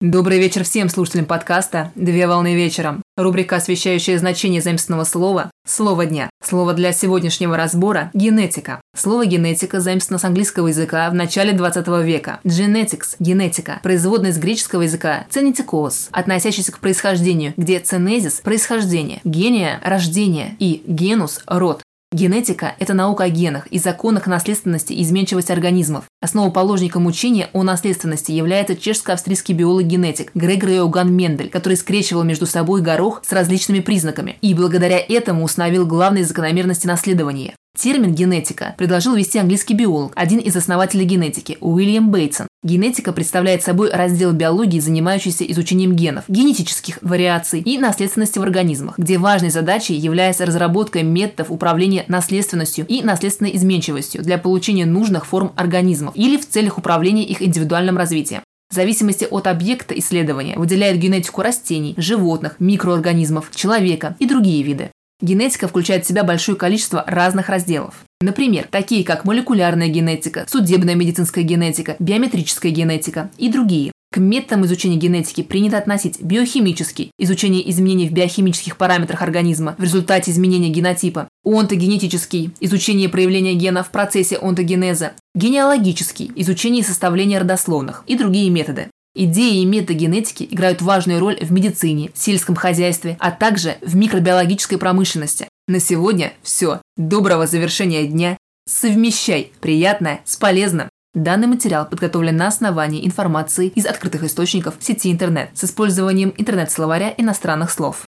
Добрый вечер всем слушателям подкаста «Две волны вечером». Рубрика, освещающая значение заимственного слова «Слово дня». Слово для сегодняшнего разбора – генетика. Слово генетика заимствовано с английского языка в начале 20 века. Genetics – генетика, производная из греческого языка ценетикос, относящийся к происхождению, где ценезис – происхождение, гения – рождение и генус – род. Генетика – это наука о генах и законах наследственности и изменчивости организмов. Основоположником учения о наследственности является чешско-австрийский биолог-генетик Грегор Иоганн Мендель, который скрещивал между собой горох с различными признаками и благодаря этому установил главные закономерности наследования. Термин «генетика» предложил ввести английский биолог, один из основателей генетики, Уильям Бейтсон. Генетика представляет собой раздел биологии, занимающийся изучением генов, генетических вариаций и наследственности в организмах, где важной задачей является разработка методов управления наследственностью и наследственной изменчивостью для получения нужных форм организмов или в целях управления их индивидуальным развитием. В зависимости от объекта исследования выделяют генетику растений, животных, микроорганизмов, человека и другие виды. Генетика включает в себя большое количество разных разделов. Например, такие как молекулярная генетика, судебная медицинская генетика, биометрическая генетика и другие. К методам изучения генетики принято относить биохимический – изучение изменений в биохимических параметрах организма в результате изменения генотипа, онтогенетический – изучение проявления гена в процессе онтогенеза, генеалогический – изучение составления родословных и другие методы. Идеи и методы играют важную роль в медицине, сельском хозяйстве, а также в микробиологической промышленности. На сегодня все. Доброго завершения дня. Совмещай приятное с полезным. Данный материал подготовлен на основании информации из открытых источников сети интернет с использованием интернет-словаря иностранных слов.